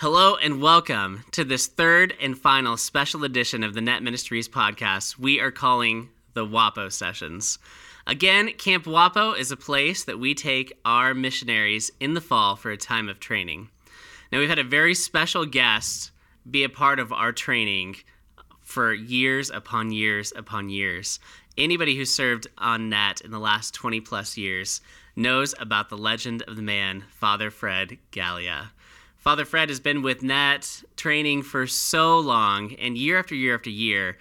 Hello and welcome to this third and final special edition of the Net Ministries podcast we are calling the WAPO Sessions. Again, Camp WAPO is a place that we take our missionaries in the fall for a time of training. Now, we've had a very special guest be a part of our training for years upon years upon years. Anybody who served on NET in the last 20 plus years knows about the legend of the man, Father Fred Gaglia. Father Fred has been with NET training for so long, and year after year after year,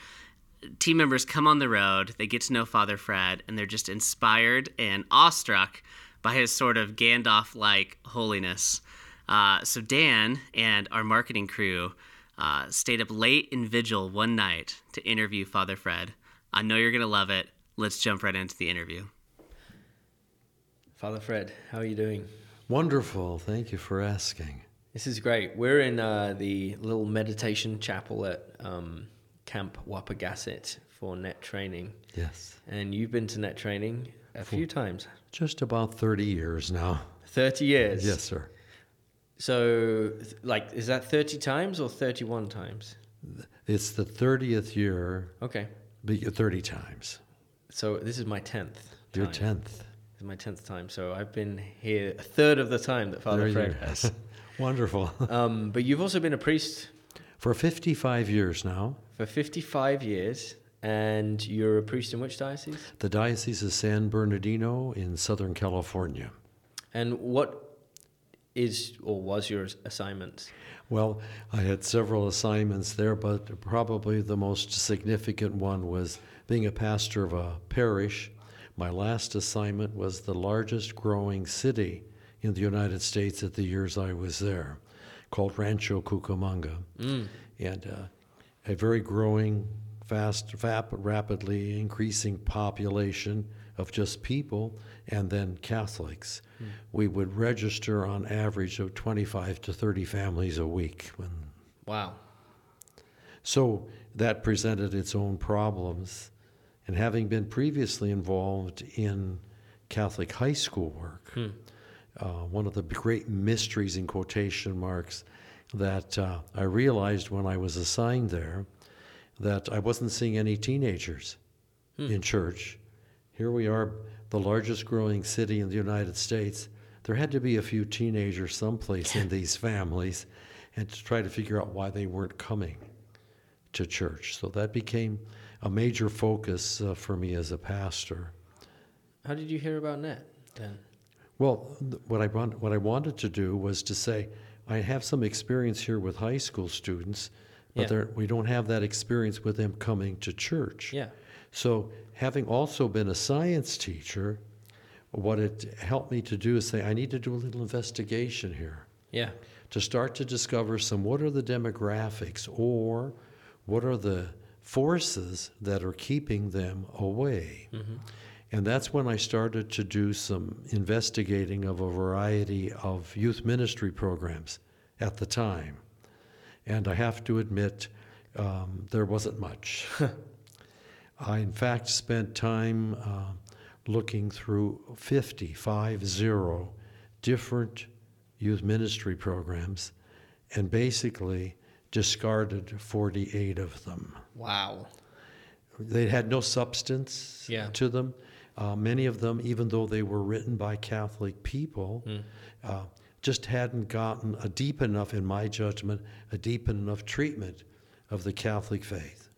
team members come on the road, they get to know Father Fred, and they're just inspired and awestruck by his sort of Gandalf like holiness. Uh, so, Dan and our marketing crew uh, stayed up late in vigil one night to interview Father Fred. I know you're going to love it. Let's jump right into the interview. Father Fred, how are you doing? Wonderful. Thank you for asking. This is great. We're in uh, the little meditation chapel at um, Camp Wapogasset for net training. Yes. And you've been to net training a few times. Just about 30 years now. 30 years? Yes, sir. So, like, is that 30 times or 31 times? It's the 30th year, Okay. but you're 30 times. So, this is my 10th. Your 10th. This is my 10th time. So, I've been here a third of the time that Father There Fred has. Wonderful. um, but you've also been a priest For 55 years now, for 55 years. And you're a priest in which diocese? the Diocese of San Bernardino in Southern California. And what is or was your assignment? Well, I had several assignments there, but probably the most significant one was being a pastor of a parish. My last assignment was the largest growing city in the United States at the years I was there, called Rancho Cucamonga. Mm. And uh, a very growing, fast, vap- rapidly increasing population of just people and then Catholics. Hmm. We would register on average of 25 to 30 families a week. When, Wow. so that presented its own problems. And having been previously involved in Catholic high school work, hmm. Uh, one of the great mysteries in quotation marks that uh, I realized when I was assigned there that I wasn't seeing any teenagers in church. Here we are, the largest growing city in the United States. There had to be a few teenagers someplace in these families, and to try to figure out why they weren't coming to church. So that became a major focus uh, for me as a pastor. How did you hear about NET then? Well, th- what I want, what I wanted to do was to say, I have some experience here with high school students, but Yeah. they're- we don't have that experience with them coming to church. Yeah. So, having also been a science teacher, what it helped me to do is say, I need to do a little investigation here Yeah. to start to discover some what are the demographics or what are the forces that are keeping them away. Mm-hmm. And that's when I started to do some investigating of a variety of youth ministry programs at the time. And I have to admit, um, there wasn't much. I, in fact, spent time uh, looking through 50, five zero, different youth ministry programs and basically discarded 48 of them. Wow. They had no substance Yeah. to them. Uh, many of them, even though they were written by Catholic people, uh, just hadn't gotten a deep enough, in my judgment, a deep enough treatment of the Catholic faith.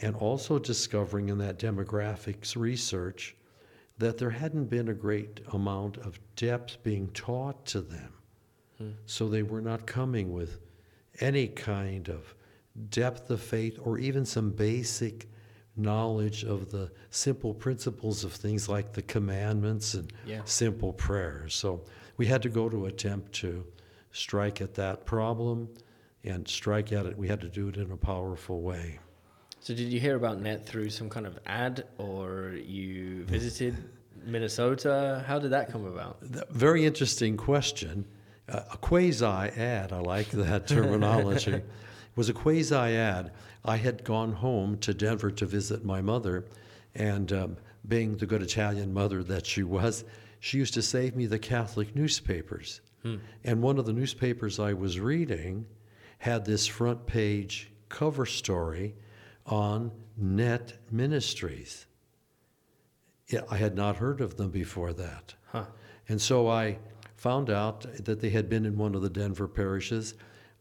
And also discovering in that demographics research that there hadn't been a great amount of depth being taught to them. So they were not coming with any kind of depth of faith or even some basic knowledge of the simple principles of things like the commandments and Yeah. simple prayers. So we had to go to attempt to strike at that problem and strike at it. We had to do it in a powerful way. So did you hear about NET through some kind of ad or you visited Minnesota? How did that come about? Very interesting question. Uh, a quasi ad, I like that terminology, was a quasi ad. I had gone home to Denver to visit my mother, and um, being the good Italian mother that she was, she used to save me the Catholic newspapers. And one of the newspapers I was reading had this front page cover story on net ministries. I had not heard of them before that. Huh. And so I found out that they had been in one of the Denver parishes.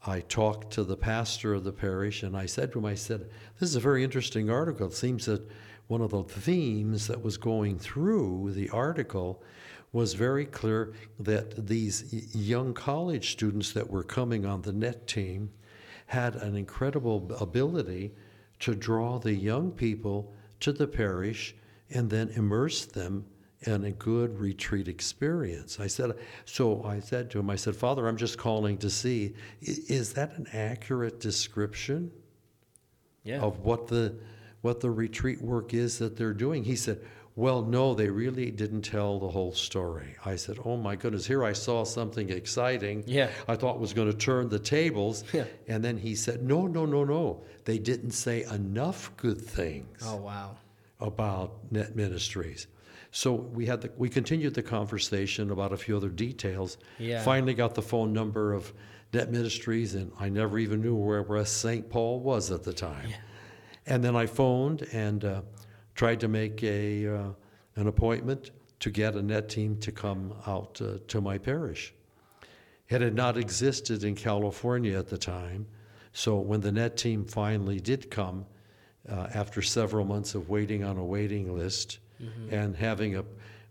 I talked to the pastor of the parish and I said to him, I said, This is a very interesting article. It seems that one of the themes that was going through the article was very clear that these young college students that were coming on the net team had an incredible ability to draw the young people to the parish and then immerse them in a good retreat experience. I said, so I said to him, I said, Father, I'm just calling to see, is that an accurate description Yeah. of what the what the retreat work is that they're doing? He said, well, no, they really didn't tell the whole story. I said, oh my goodness, here I saw something exciting. Yeah. I thought was going to turn the tables. Yeah. And then he said, no, no, no, no. They didn't say enough good things Oh wow. about net ministries. So we had the, we continued the conversation about a few other details. Yeah. Finally got the phone number of net ministries, and I never even knew where West St. Paul was at the time. Yeah. And then I phoned and uh, tried to make a uh, an appointment to get a net team to come out uh, to my parish. It had not existed in California at the time, so when the net team finally did come, uh, after several months of waiting on a waiting list Mm-hmm. and having a,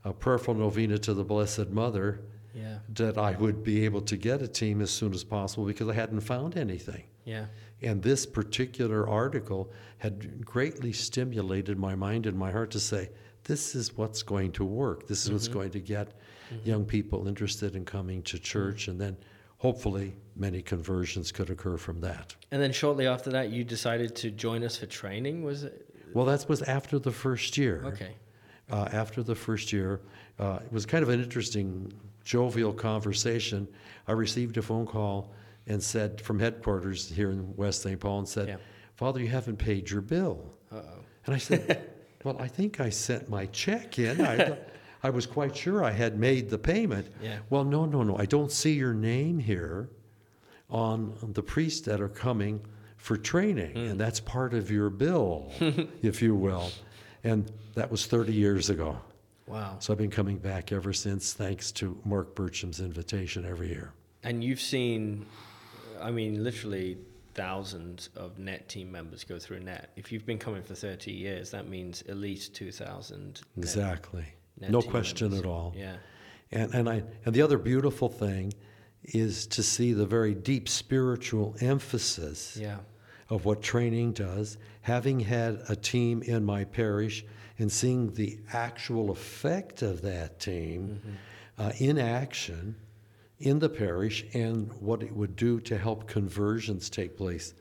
a prayerful novena to the Blessed Mother, Yeah. that I would be able to get a team as soon as possible because I hadn't found anything. Yeah. And this particular article had greatly stimulated my mind and my heart to say, this is what's going to work. This is what's mm-hmm. going to get mm-hmm. young people interested in coming to church. And then hopefully many conversions could occur from that. And then shortly after that, you decided to join us for training. Was it? Well, that was after the first year. Okay. Uh, after the first year. Uh, it was kind of an interesting, jovial conversation. I received a phone call and said from headquarters here in West St. Paul and said, Yeah. "Father, you haven't paid your bill." Uh oh. And I said, "Well, I think I sent my check in. I, I was quite sure I had made the payment." Yeah. Well, no, no, no. I don't see your name here on the priests that are coming for training, Hmm. and that's part of your bill, if you will. And that was 30 years ago. Wow. So I've been coming back ever since, thanks to Mark Berchem's invitation every year. And you've seen, I mean, literally thousands of net team members go through net. If you've been coming for 30 years, that means at least 2,000. Exactly. net no question members. at all. Yeah. And, and, I, and the other beautiful thing is to see the very deep spiritual emphasis Yeah. Of what training does. Having had a team in my parish and seeing the actual effect of that team uh, in action in the parish and what it would do to help conversions take place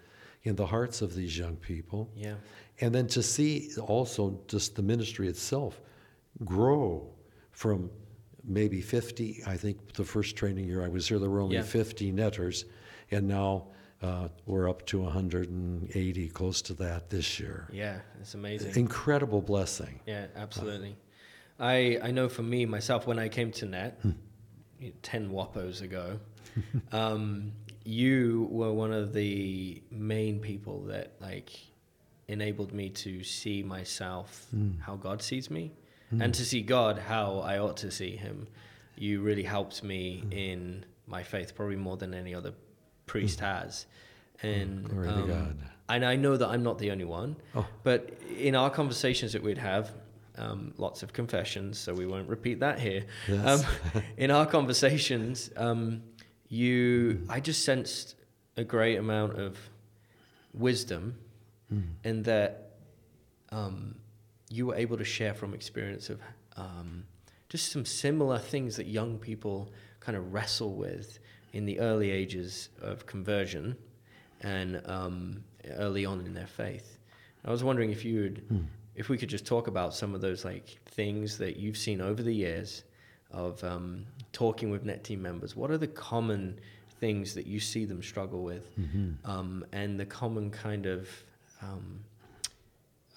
in the hearts of these young people. Yeah. And then to see also just the ministry itself grow from maybe 50, I think the first training year I was here, there were only Yeah. 50 netters, and now uh, we're up to 180, close to that this year. Yeah. It's amazing. Incredible blessing. Yeah, absolutely. I I know for me myself when I came to Net Hmm. ten wappos ago, um, you were one of the main people that like enabled me to see myself Hmm. how God sees me, and to see God how I ought to see Him. You really helped me Hmm. in my faith, probably more than any other priest has. And. Glory um, God. and I know that I'm not the only one. Oh. But in our conversations that we'd have, um, lots of confessions, so we won't repeat that here. Yes. Um, in our conversations, um, you, I just sensed a great amount of wisdom, in that um, you were able to share from experience of um, just some similar things that young people kind of wrestle with in the early ages of conversion and um, early on in their faith. I was wondering if you would, if we could just talk about some of those like things that you've seen over the years of um, talking with net team members. What are the common things that you see them struggle with, um, and the common kind of um,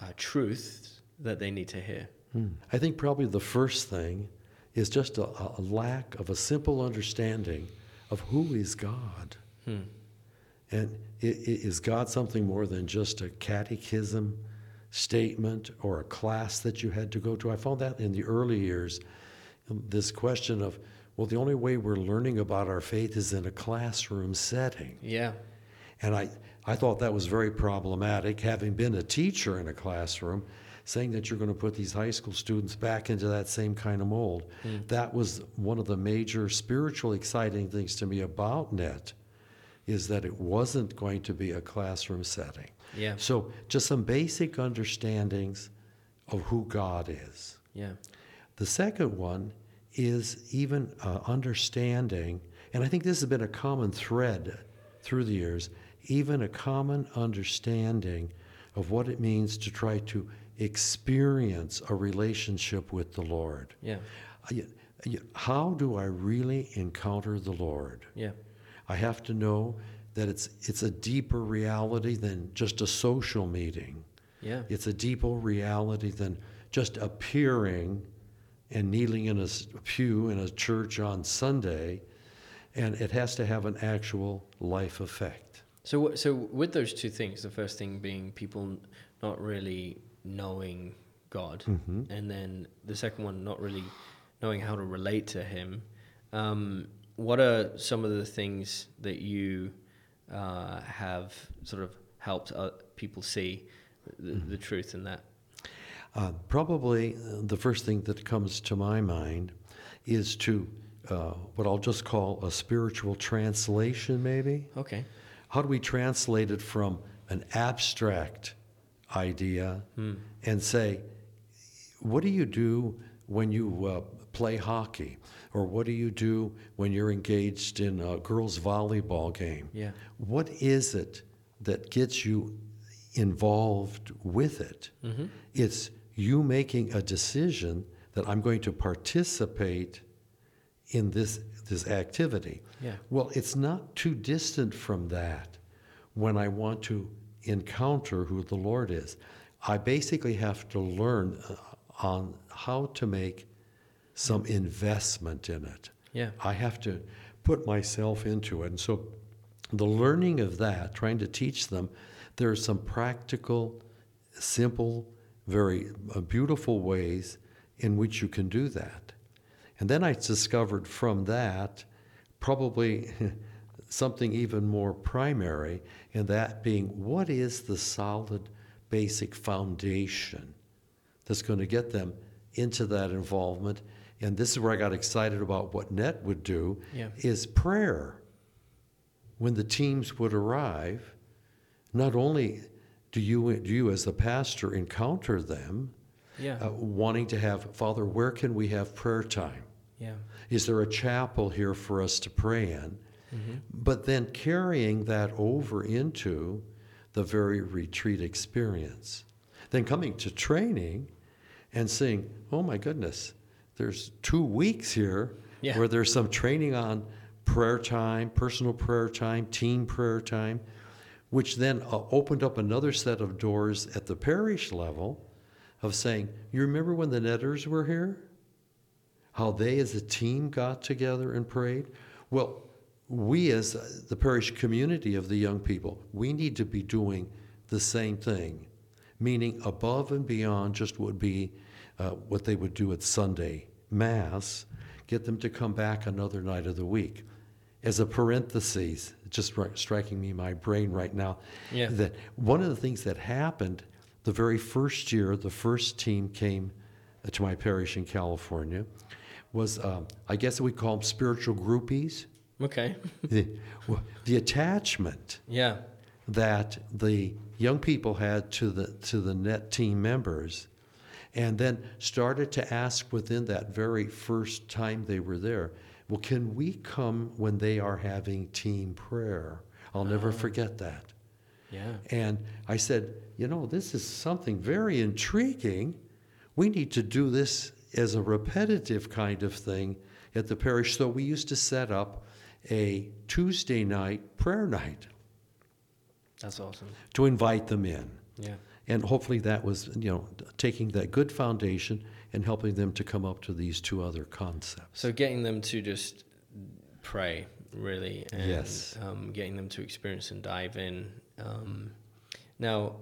uh, truth that they need to hear? Hmm. I think probably the first thing is just a, a lack of a simple understanding of who is God. And i- i- is God something more than just a catechism statement or a class that you had to go to? I found that in the early years, um, this question of, well, the only way we're learning about our faith is in a classroom setting. Yeah. And I, I thought that was very problematic, having been a teacher in a classroom, saying that you're going to put these high school students back into that same kind of mold. That was one of the major spiritual exciting things to me about NET, is that it wasn't going to be a classroom setting. Yeah. So just some basic understandings of who God is. Yeah. The second one is even uh, understanding, and I think this has been a common thread through the years, even a common understanding of what it means to try to experience a relationship with the Lord. Yeah. How do I really encounter the Lord? Yeah. I have to know that it's, it's a deeper reality than just a social meeting. Yeah. It's a deeper reality than just appearing and kneeling in a pew in a church on Sunday, and it has to have an actual life effect. So, so with those two things, the first thing being people not really knowing God, Mm-hmm. and then the second one not really knowing how to relate to Him. Um, what are some of the things that you uh, have sort of helped uh, people see the, Mm-hmm. the truth in that? Uh, probably uh, the first thing that comes to my mind is to uh, what I'll just call a spiritual translation, maybe. Okay. How do we translate it from an abstract idea and say, what do you do when you uh, play hockey? Or what do you do when you're engaged in a girls' volleyball game? Yeah. What is it that gets you involved with it? It's you making a decision that I'm going to participate in this this activity. Yeah. Well, it's not too distant from that when I want to encounter who the Lord is. I basically have to learn uh, on how to make some investment in it. Yeah. I have to put myself into it. And so the learning of that, trying to teach them, there are some practical, simple, very uh, beautiful ways in which you can do that. And then I discovered from that probably something even more primary, and that being what is the solid, basic foundation that's going to get them into that involvement. And this is where I got excited about what NET would do Yeah. is prayer. When the teams would arrive, not only do you, do you as the pastor encounter them, Yeah. uh, wanting to have, Father, where can we have prayer time? yeah. Is there a chapel here for us to pray in? But then carrying that over into the very retreat experience. Then coming to training and seeing, oh my goodness, there's two weeks here Yeah. where there's some training on prayer time, personal prayer time, team prayer time, which then uh, opened up another set of doors at the parish level of saying, you remember when the netters were here? how they as a team got together and prayed. Well, we as uh, the parish community of the young people, we need to be doing the same thing, meaning above and beyond just would be uh, what they would do at Sunday Mass, get them to come back another night of the week. As a parenthesis, just right, striking me in my brain right now, Yeah. that one of the things that happened the very first year, the first team came to my parish in California, was um, I guess we call them spiritual groupies. Okay. the, the attachment yeah. that the young people had to the to the net team members and then started to ask within that very first time they were there well can we come when they are having team prayer i'll never ah. forget that Yeah. and i said you know this is something very intriguing we need to do this as a repetitive kind of thing at the parish so we used to set up a tuesday night prayer night That's awesome. to invite them in. Yeah. And hopefully that was, you know, taking that good foundation and helping them to come up to these two other concepts. So getting them to just pray really, and Yes. um, getting them to experience and dive in. Um, now,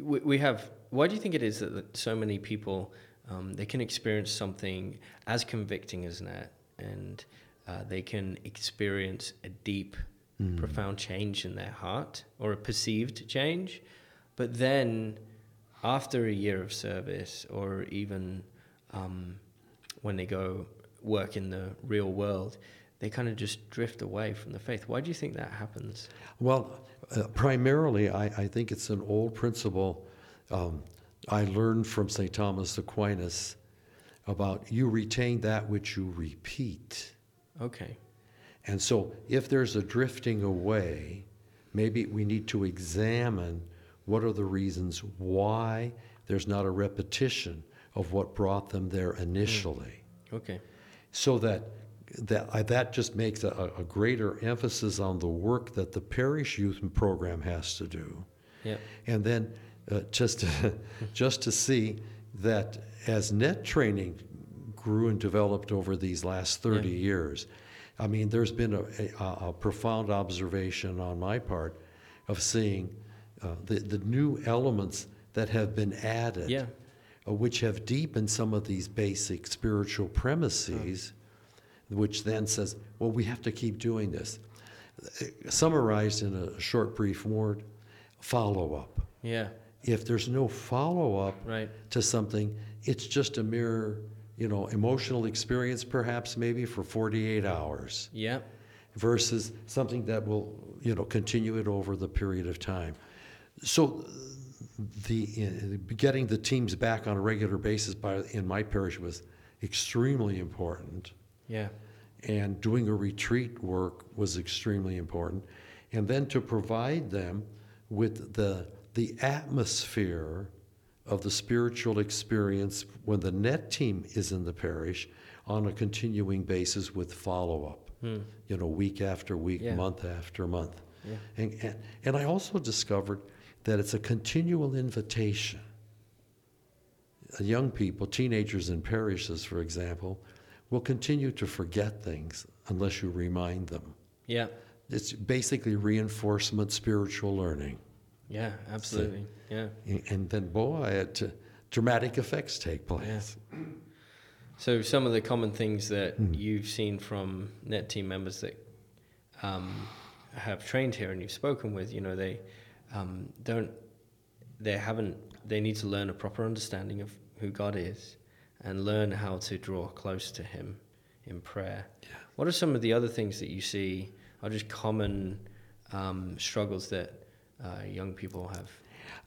we, we have. Why do you think it is that that so many people um, they can experience something as convicting as that, and uh, they can experience a deep, profound change in their heart or a perceived change, but then after a year of service or even um, when they go work in the real world, they kind of just drift away from the faith. Why do you think that happens? Well, uh, primarily, I, I think it's an old principle um, I learned from St. Thomas Aquinas about you retain that which you repeat. Okay. And so, if there's a drifting away, maybe we need to examine what are the reasons why there's not a repetition of what brought them there initially. Okay. So that that I, that just makes a, a greater emphasis on the work that the parish youth program has to do, Yeah. and then uh, just to, just to see that as net training grew and developed over these last 30 Yeah. years, I mean, there's been a, a, a profound observation on my part of seeing uh, the, the new elements that have been added, Yeah. uh, which have deepened some of these basic spiritual premises, which then says, well, we have to keep doing this. Uh, Summarized in a short, brief word follow up. Yeah. If there's no follow up Right. to something, it's just a mere, you know, emotional experience, perhaps maybe for 48 hours, Yeah. versus something that will, you know, continue it over the period of time. So, the uh, getting the teams back on a regular basis by in my parish was extremely important Yeah. and doing a retreat work was extremely important and then to provide them with the the atmosphere of the spiritual experience when the net team is in the parish on a continuing basis with follow-up you know week after week Yeah. month after month Yeah. and, and and i also discovered that it's a continual invitation Uh, young people teenagers in parishes for example will continue to forget things unless you remind them Yeah. it's basically reinforcement spiritual learning Yeah. Absolutely. Yeah. and then boy it, uh, dramatic effects take place Yeah. So some of the common things that Hmm. you've seen from net team members that um, have trained here and you've spoken with, you know, they um, don't, they haven't, they need to learn a proper understanding of who God is and learn how to draw close to Him in prayer. Yeah. What are some of the other things that you see are just common um, struggles that uh, young people have?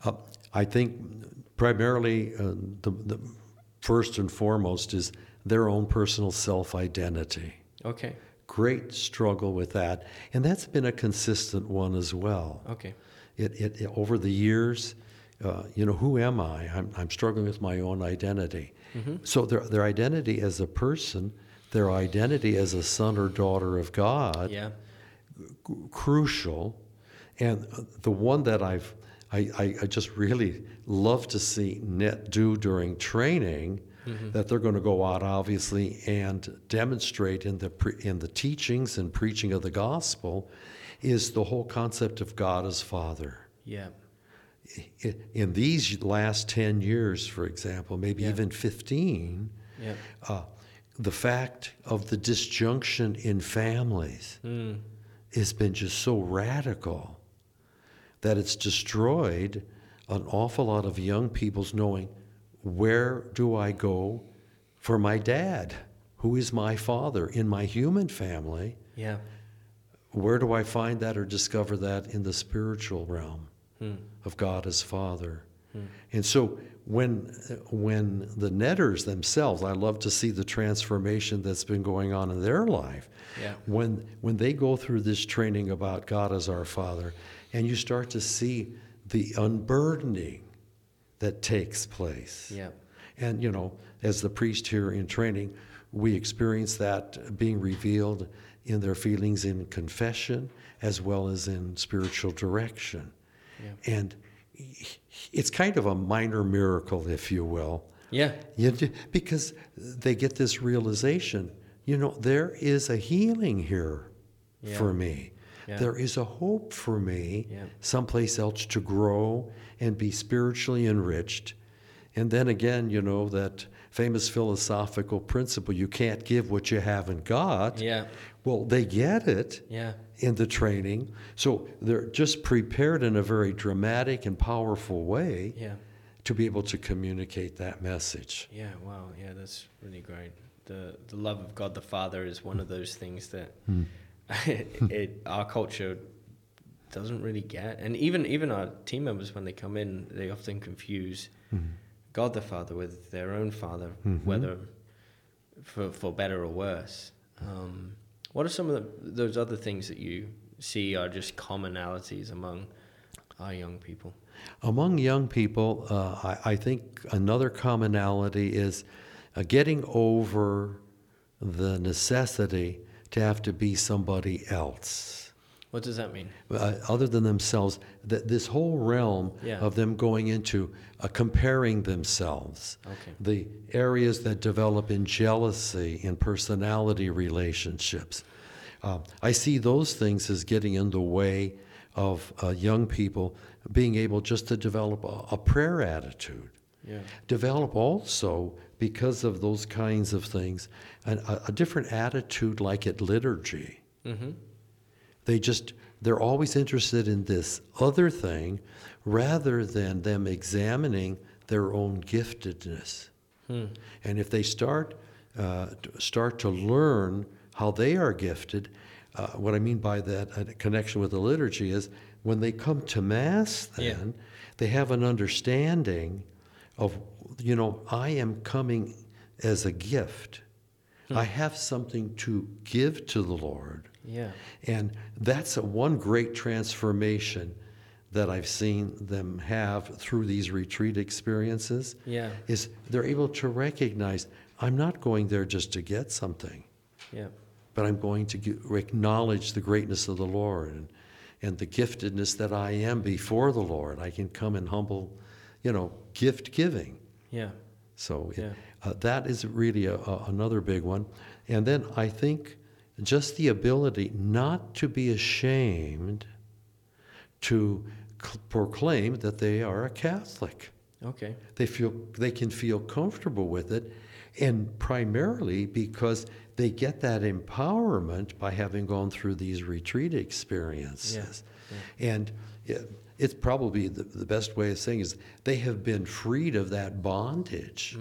Uh, I think primarily uh, the, the first and foremost is their own personal self identity. Okay. Great struggle with that, and that's been a consistent one as well. Okay. It, it, it- over the years, uh, you know, who am I? I'm, I'm struggling with my own identity. So their their identity as a person, their identity as a son or daughter of God, Yeah. crucial. And the one that I've, I, I, I just really love to see NET do during training, that they're going to go out obviously and demonstrate in the pre, in the teachings and preaching of the gospel, is the whole concept of God as Father. Yeah. In these last ten years, for example, maybe Yeah. even fifteen, Yeah. uh, the fact of the disjunction in families Mm. has been just so radical that it's destroyed an awful lot of young people's knowing where do I go for my dad? Who is my father in my human family? Yeah. Where do I find that or discover that in the spiritual realm Hmm. of God as Father? And so when when the netters themselves, I love to see the transformation that's been going on in their life. Yeah. When when they go through this training about God as our Father, and you start to see the unburdening that takes place. Yeah. And, you know, as the priest here in training, we experience that being revealed in their feelings in confession as well as in spiritual direction. Yeah. And it's kind of a minor miracle, if you will, Yeah. you because they get this realization you know, there is a healing here Yeah. for me. Yeah. There is a hope for me Yeah. someplace else to grow and be spiritually enriched. And then again, you know, that famous philosophical principle you can't give what you haven't got. Yeah. Well, they get it Yeah. in the training. So they're just prepared in a very dramatic and powerful way Yeah. to be able to communicate that message. Yeah, wow, yeah, that's really great. The the love of God the Father is one of those things that Hmm. it, our culture doesn't really get, and even even our team members when they come in, they often confuse Hmm. God the Father with their own Father, Mhm. whether for for better or worse. Um, what are some of the, those other things that you see are just commonalities among our young people? Among young people, uh, I, I think another commonality is uh, getting over the necessity to have to be somebody else. What does that mean? uh, other than themselves, that this whole realm Yeah. of them going into uh, comparing themselves, Okay. the areas that develop in jealousy and personality relationships. Uh, I see those things as getting in the way of uh, young people being able just to develop a, a prayer attitude. Yeah. Develop also, because of those kinds of things, and a, a different attitude like at liturgy. Mm-hmm. They just, they're always interested in this other thing rather than them examining their own giftedness. Hmm. And if they start, uh, start to learn how they are gifted, uh, what I mean by that uh, connection with the liturgy is when they come to Mass, Yeah. then they have an understanding of, you know, I am coming as a gift. Hmm. I have something to give to the Lord. Yeah. And that's a one great transformation that I've seen them have through these retreat experiences. Yeah. Is they're able to recognize I'm not going there just to get something, Yeah. but I'm going to gi- acknowledge the greatness of the Lord and, and the giftedness that I am before the Lord. I can come in humble, you know, gift giving. Yeah. So it- uh, that is really a, a, another big one. And then I think just the ability not to be ashamed to c- proclaim that they are a Catholic. Okay. They feel they can feel comfortable with it, and primarily because they get that empowerment by having gone through these retreat experiences. And it, it's probably the, the best way of saying is they have been freed of that bondage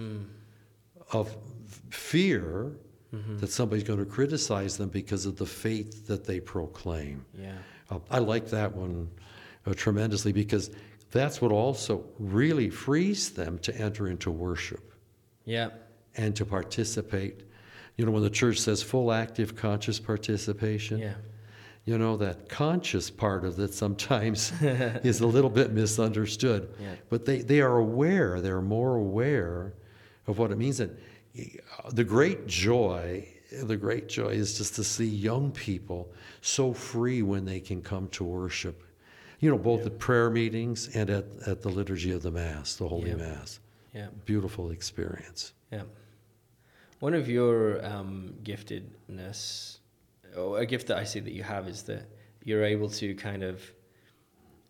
of fear that somebody's going to criticize them because of the faith that they proclaim. Yeah. Uh, I like that one uh, tremendously because that's what also really frees them to enter into worship Yeah. and to participate. You know, when the church says full active conscious participation, Yeah. You know, that conscious part of it sometimes is a little bit misunderstood. Yeah. But they, they are aware, they're more aware of what it means. And uh, the great joy, the great joy is just to see young people so free when they can come to worship. You know, both at prayer meetings and at, at the liturgy of the Mass, the Holy Yeah. Mass. Yeah. Beautiful experience. Yeah. One of your um, giftedness, or a gift that I see that you have, is that you're able to kind of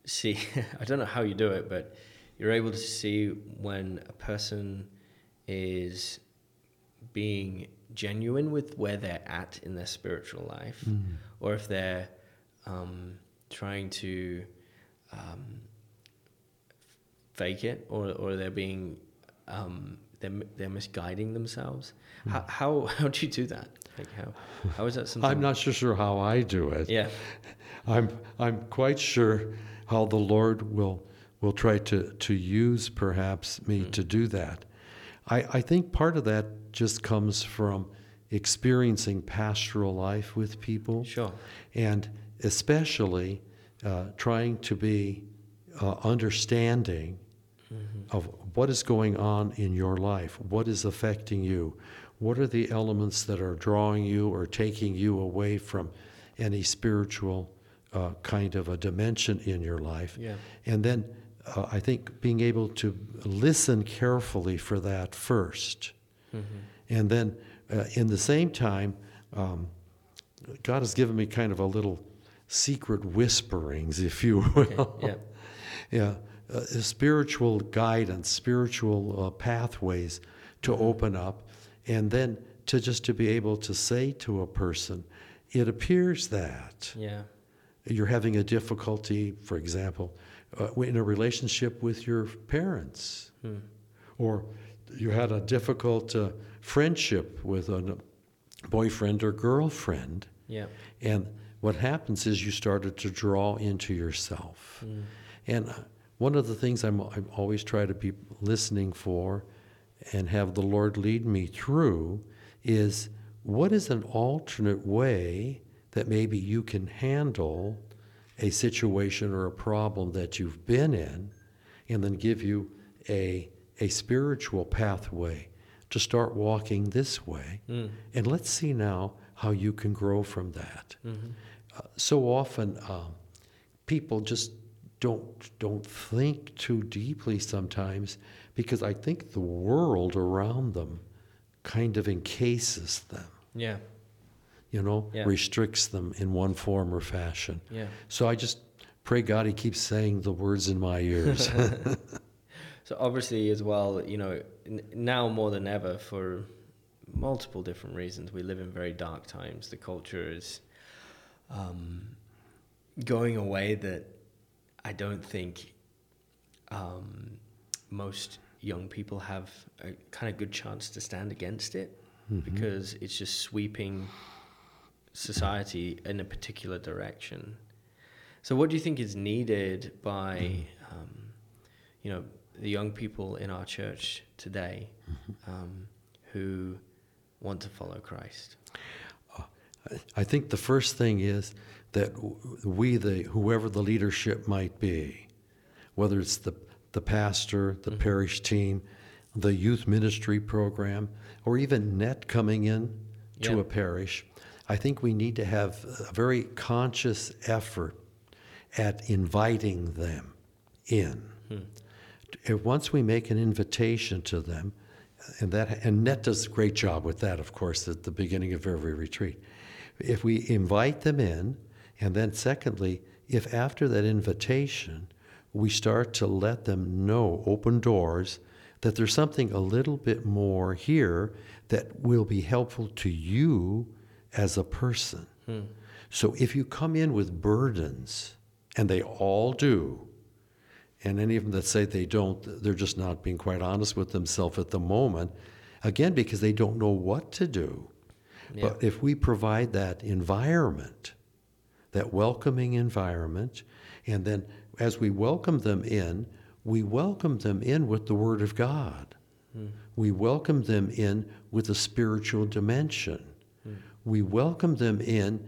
see. I don't know how you do it, but you're able to see when a person is being genuine with where they're at in their spiritual life, or if they're um, trying to um, fake it, or or they're being um, they're they're misguiding themselves. How, how how do you do that? Like how how is that something? I'm not so sure how I do it. Yeah. I'm I'm quite sure how the Lord will will try to to use perhaps me Hmm. to do that. I, I think part of that just comes from experiencing pastoral life with people Sure. and especially uh, trying to be uh, understanding of what is going on in your life, what is affecting you, what are the elements that are drawing you or taking you away from any spiritual uh, kind of a dimension in your life. Yeah. And then uh, I think being able to listen carefully for that 1st And then uh, in the same time, um, God has given me kind of a little secret whisperings, if you will. yeah. yeah. Uh, spiritual guidance, spiritual uh, pathways to open up, and then to just to be able to say to a person, it appears that Yeah. you're having a difficulty, for example, uh, in a relationship with your parents, or you had a difficult uh, friendship with a boyfriend or girlfriend, Yeah. and what happens is you started to draw into yourself. And uh, one of the things I'm, I always try to be listening for and have the Lord lead me through is what is an alternate way that maybe you can handle a situation or a problem that you've been in and then give you a, a spiritual pathway to start walking this way. And let's see now how you can grow from that. Uh, so often, um, people just don't don't think too deeply sometimes because I think the world around them kind of encases them, Yeah. you know, Yeah. restricts them in one form or fashion. Yeah. So I just pray God He keeps saying the words in my ears. So obviously, as well, you know, n- now more than ever, for multiple different reasons, we live in very dark times. The culture is um, going away that I don't think um, most young people have a kind of good chance to stand against it because it's just sweeping society in a particular direction. So, what do you think is needed by, um, you know, the young people in our church today um, who want to follow Christ? I think the first thing is that we, the whoever the leadership might be, whether it's the the pastor, the mm-hmm. parish team, the youth ministry program, or even net coming in to a parish, I think we need to have a very conscious effort at inviting them in. Hmm. If uh, once we make an invitation to them, uh, and that and Net does a great job with that, of course, at the beginning of every retreat. If we invite them in, and then secondly, if after that invitation we start to let them know, open doors, that there's something a little bit more here that will be helpful to you as a person. Hmm. So if you come in with burdens, and they all do, and any of them that say they don't, they're just not being quite honest with themselves at the moment. Again, because they don't know what to do. But if we provide that environment, that welcoming environment, and then as we welcome them in, we welcome them in with the Word of God. Hmm. We welcome them in with a spiritual dimension. Hmm. We welcome them in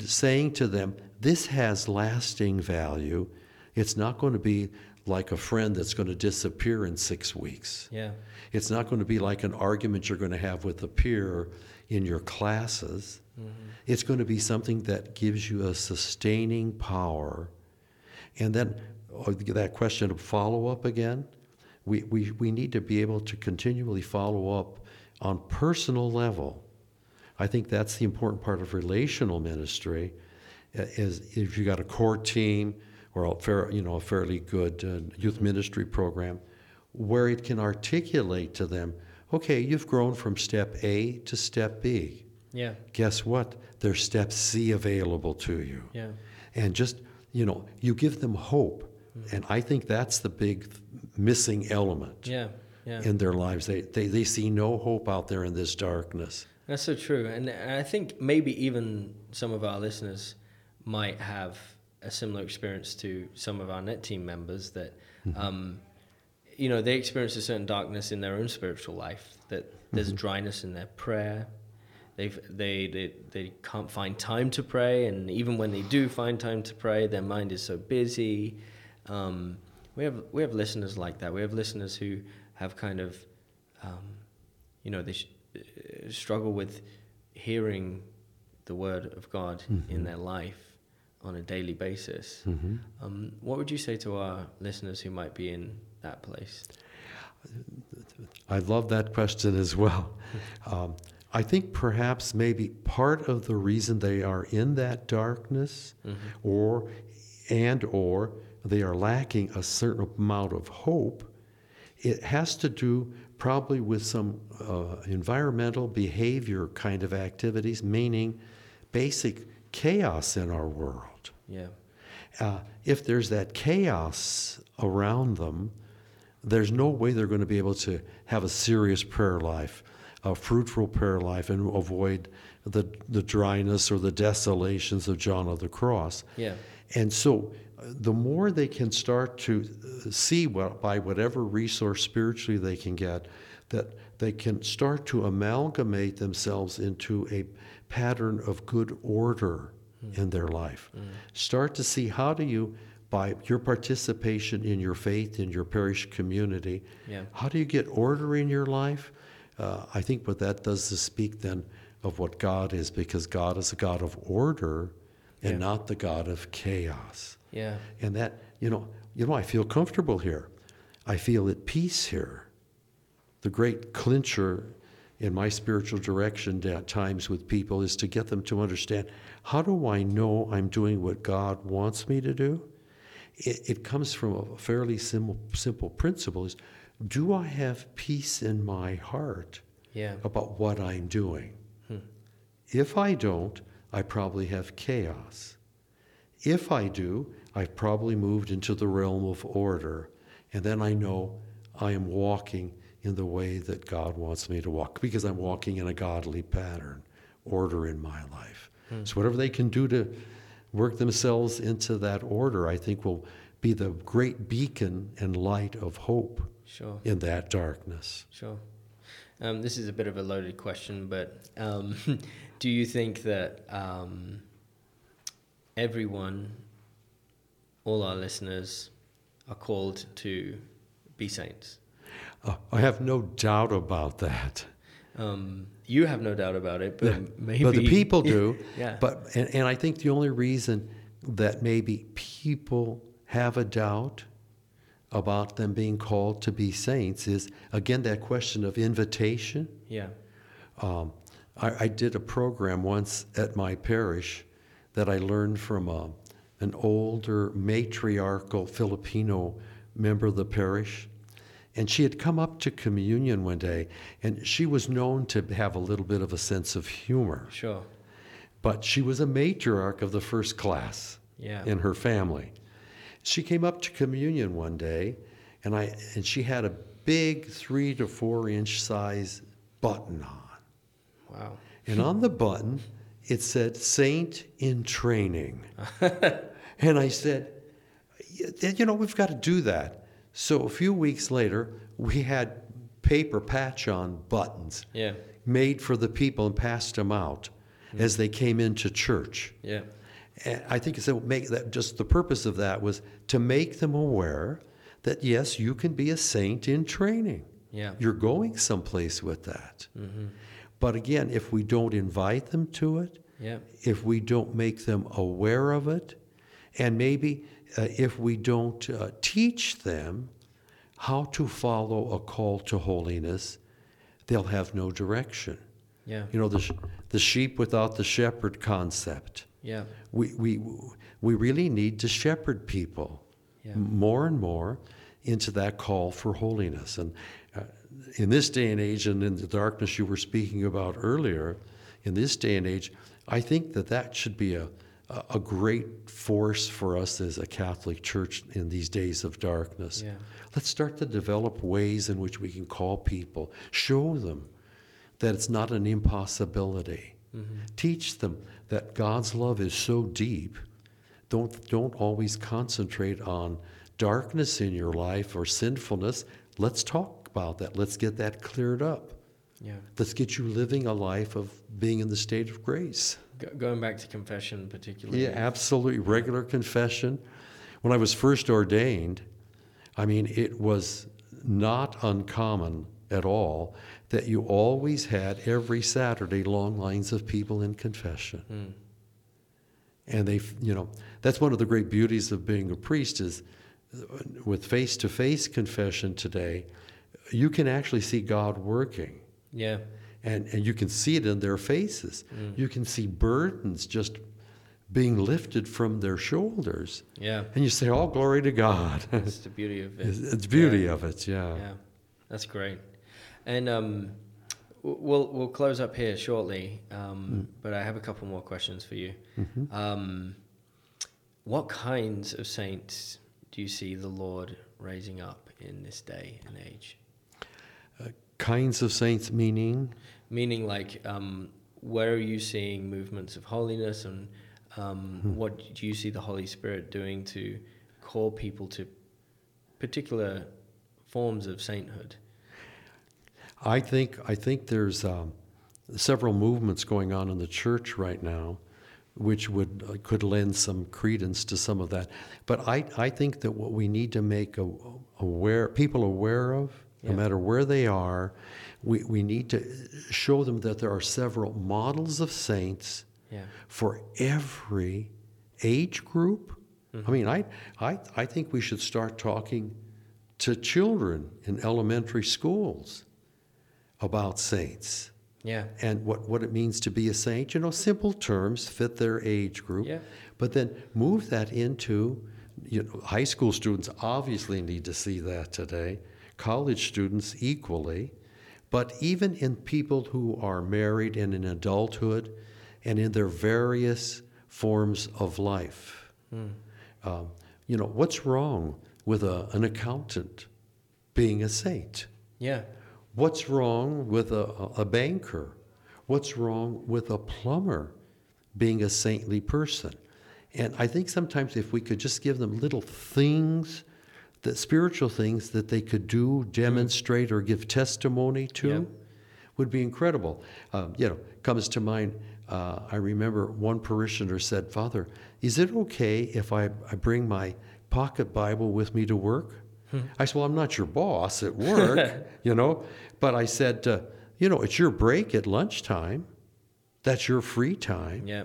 saying to them, This has lasting value. It's not going to be like a friend that's going to disappear in six weeks. Yeah. It's not going to be like an argument you're going to have with a peer in your classes. Mm-hmm. It's going to be something that gives you a sustaining power. And then oh, that question of follow up again, we, we, we need to be able to continually follow up on personal level. I think that's the important part of relational ministry. Is if you got a core team or a fair, you know, a fairly good uh, youth ministry program, where it can articulate to them, okay, you've grown from step A to step B. Yeah. Guess what? There's step C available to you Yeah. and just you know you give them hope and i think that's the big missing element Yeah. Yeah. in their lives they, they they see no hope out there in this darkness That's so true, and I think maybe even some of our listeners might have a similar experience to some of our net team members that, um, you know, they experience a certain darkness in their own spiritual life. That there's dryness in their prayer. They've, they they they can't find time to pray, and even when they do find time to pray, their mind is so busy. Um, we have we have listeners like that. We have listeners who have kind of, um, you know, they sh- uh, struggle with hearing the word of God in their life on a daily basis. Um, what would you say to our listeners who might be in that place? i love that question as well um, I think perhaps maybe part of the reason they are in that darkness or and or they are lacking a certain amount of hope, it has to do probably with some uh, environmental behavior kind of activities, meaning basic chaos in our world. Yeah. Uh, if there's that chaos around them, there's no way they're going to be able to have a serious prayer life, a fruitful prayer life, and avoid the, the dryness or the desolations of John of the Cross. Yeah. And so, uh, the more they can start to uh, see what, by whatever resource spiritually they can get, that they can start to amalgamate themselves into a pattern of good order in their life. Start to see how do you, by your participation in your faith, in your parish community, Yeah. how do you get order in your life? Uh, I think what that does is speak then of what God is, because God is a God of order and Yeah. not the God of chaos. Yeah. And that, you know, you know, I feel comfortable here. I feel at peace here. The great clincher in my spiritual direction at times with people is to get them to understand how do I know I'm doing what God wants me to do? It, it comes from a fairly simple, simple principle is do I have peace in my heart Yeah. about what I'm doing? Hmm. If I don't, I probably have chaos. If I do, I've probably moved into the realm of order, and then I know I am walking in the way that God wants me to walk because I'm walking in a godly pattern, order in my life. Hmm. So, whatever they can do to work themselves into that order, I think will be the great beacon and light of hope Sure. in that darkness. Sure. Um, this is a bit of a loaded question, but um, do you think that um, everyone, all our listeners, are called to be saints? Uh, I have no doubt about that. Um, you have no doubt about it, but maybe But the people do. yeah. But and, and I think the only reason that maybe people have a doubt about them being called to be saints is again that question of invitation. yeah. Um, I, I did a program once at my parish that I learned from a, an older matriarchal Filipino member of the parish. And she had come up to communion one day, and she was known to have a little bit of a sense of humor. Sure. But she was a matriarch of the first class Yeah. in her family. She came up to communion one day, and I and she had a big three to four inch size button on. Wow. And on the button, it said Saint in Training. and I said, You know, we've got to do that. So a few weeks later, we had paper patch on buttons Yeah. made for the people and passed them out hmm. as they came into church. Yeah. And I think it's a- make that just the purpose of that was to make them aware that yes, you can be a saint in training. Yeah. You're going someplace with that. But again, if we don't invite them to it, Yeah. if we don't make them aware of it, and maybe uh, if we don't uh, teach them how to follow a call to holiness, they'll have no direction. Yeah. You know, the, sh- the sheep without the shepherd concept. Yeah. We, we, we really need to shepherd people Yeah. more and more into that call for holiness. And uh, in this day and age, and in the darkness you were speaking about earlier, in this day and age, I think that that should be a, a great force for us as a Catholic Church in these days of darkness. Yeah. Let's start to develop ways in which we can call people, show them that it's not an impossibility. Teach them that God's love is so deep. Don't, don't always concentrate on darkness in your life or sinfulness. Let's talk about that. Let's get that cleared up. Yeah. Let's get you living a life of being in the state of grace. Go- going back to confession, particularly. Yeah, absolutely. Regular confession. When I was first ordained, I mean, it was not uncommon at all that you always had every Saturday long lines of people in confession. And they, you know, that's one of the great beauties of being a priest is uh, with face to face confession today, you can actually see God working. Yeah. and, and you can see it in their faces. Mm. You can see burdens just being lifted from their shoulders. Yeah. And you say, All glory to God. That's the beauty of it. it's, it's beauty Yeah. of it, yeah. Yeah, that's great. And um, we'll we'll close up here shortly. Um, But I have a couple more questions for you. Um, what kinds of saints do you see the Lord raising up in this day and age? Kinds of saints, meaning? Meaning, like, um, where are you seeing movements of holiness, and um, what do you see the Holy Spirit doing to call people to particular forms of sainthood? I think I think there's um, several movements going on in the church right now, which would uh, could lend some credence to some of that. But I I think that what we need to make a, aware people aware of, no matter where they are, we we need to show them that there are several models of saints Yeah. for every age group. I mean, I, I, I think we should start talking to children in elementary schools about saints Yeah. and what, what it means to be a saint. You know, simple terms fit their age group. Yeah. But then move that into, you know, high school students obviously need to see that today, college students equally. But even in people who are married and in adulthood and in their various forms of life, um, you know, what's wrong with a, an accountant being a saint? Yeah. What's wrong with a, a banker? What's wrong with a plumber being a saintly person? And I think sometimes if we could just give them little things, that spiritual things that they could do, demonstrate, or give testimony to, Yeah. would be incredible. Um, you know, comes to mind. Uh, I remember one parishioner said, "Father, is it okay if I, I bring my pocket Bible with me to work?" I said, "Well, I'm not your boss at work, you know." But I said, uh, "You know, it's your break at lunchtime. That's your free time. Yeah.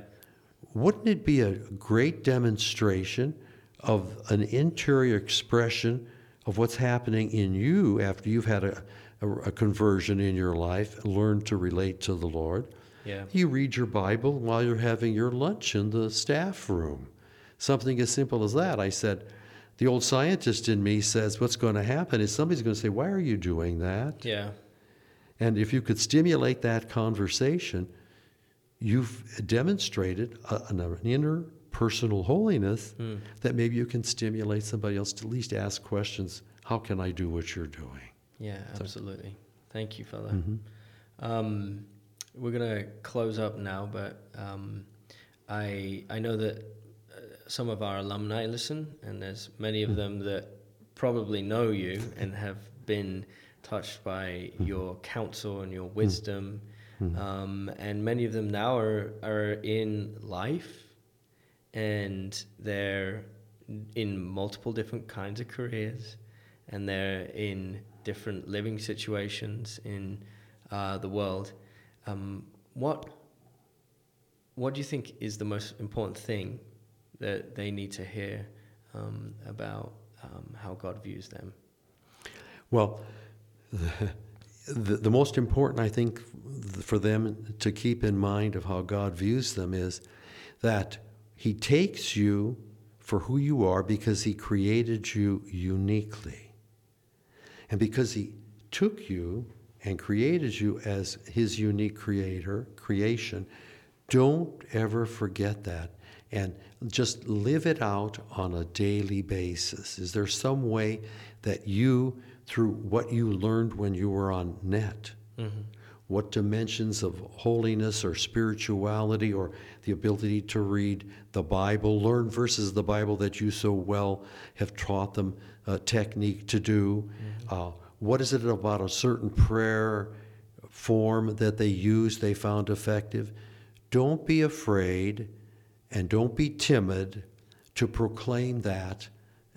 Wouldn't it be a great demonstration of an interior expression of what's happening in you after you've had a, a, a conversion in your life, learned to relate to the Lord? Yeah. You read your Bible while you're having your lunch in the staff room. Something as simple as that. I said, the old scientist in me says what's going to happen is somebody's going to say, Why are you doing that? Yeah. And if you could stimulate that conversation, you've demonstrated a, an inner personal holiness that maybe you can stimulate somebody else to at least ask questions How can I do what you're doing? Yeah, absolutely. Thank you for that. Um, we're gonna close up now, but um, I I know that some of our alumni listen, and there's many of them that probably know you and have been touched by your counsel and your wisdom, um, and many of them now are are in life, and they're in multiple different kinds of careers, and they're in different living situations in uh, the world. Um, what what do you think is the most important thing that they need to hear um, about um, how God views them? Well, the, the, the most important, I think, for them to keep in mind of how God views them is that He takes you for who you are because He created you uniquely. And because He took you and created you as His unique creator, creation, don't ever forget that and just live it out on a daily basis. Is there some way that you, through what you learned when you were on net, what dimensions of holiness or spirituality or the ability to read the Bible, learn verses of the Bible that you so well have taught them a technique to do? Uh, what is it about a certain prayer form that they use they found effective? Don't be afraid and don't be timid to proclaim that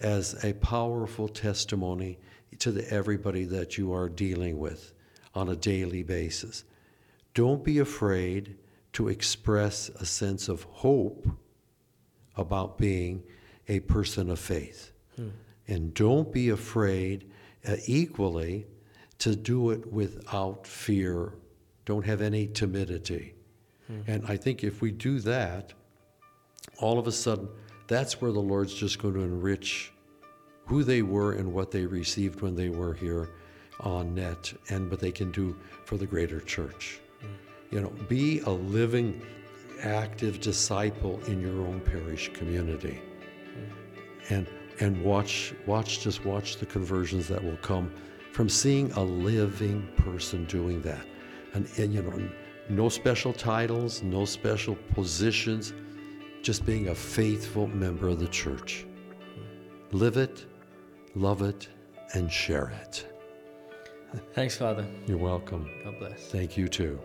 as a powerful testimony to the, everybody that you are dealing with on a daily basis. Don't be afraid to express a sense of hope about being a person of faith. And don't be afraid uh, equally to do it without fear Don't have any timidity. And I think if we do that, all of a sudden, that's where the Lord's just going to enrich who they were and what they received when they were here on net and what they can do for the greater church. You know, be a living, active disciple in your own parish community. And and watch watch just watch the conversions that will come from seeing a living person doing that. And, and you know, no special titles, no special positions, just being a faithful member of the church. Live it, love it, and share it. Thanks, Father. You're welcome. God bless. Thank you too.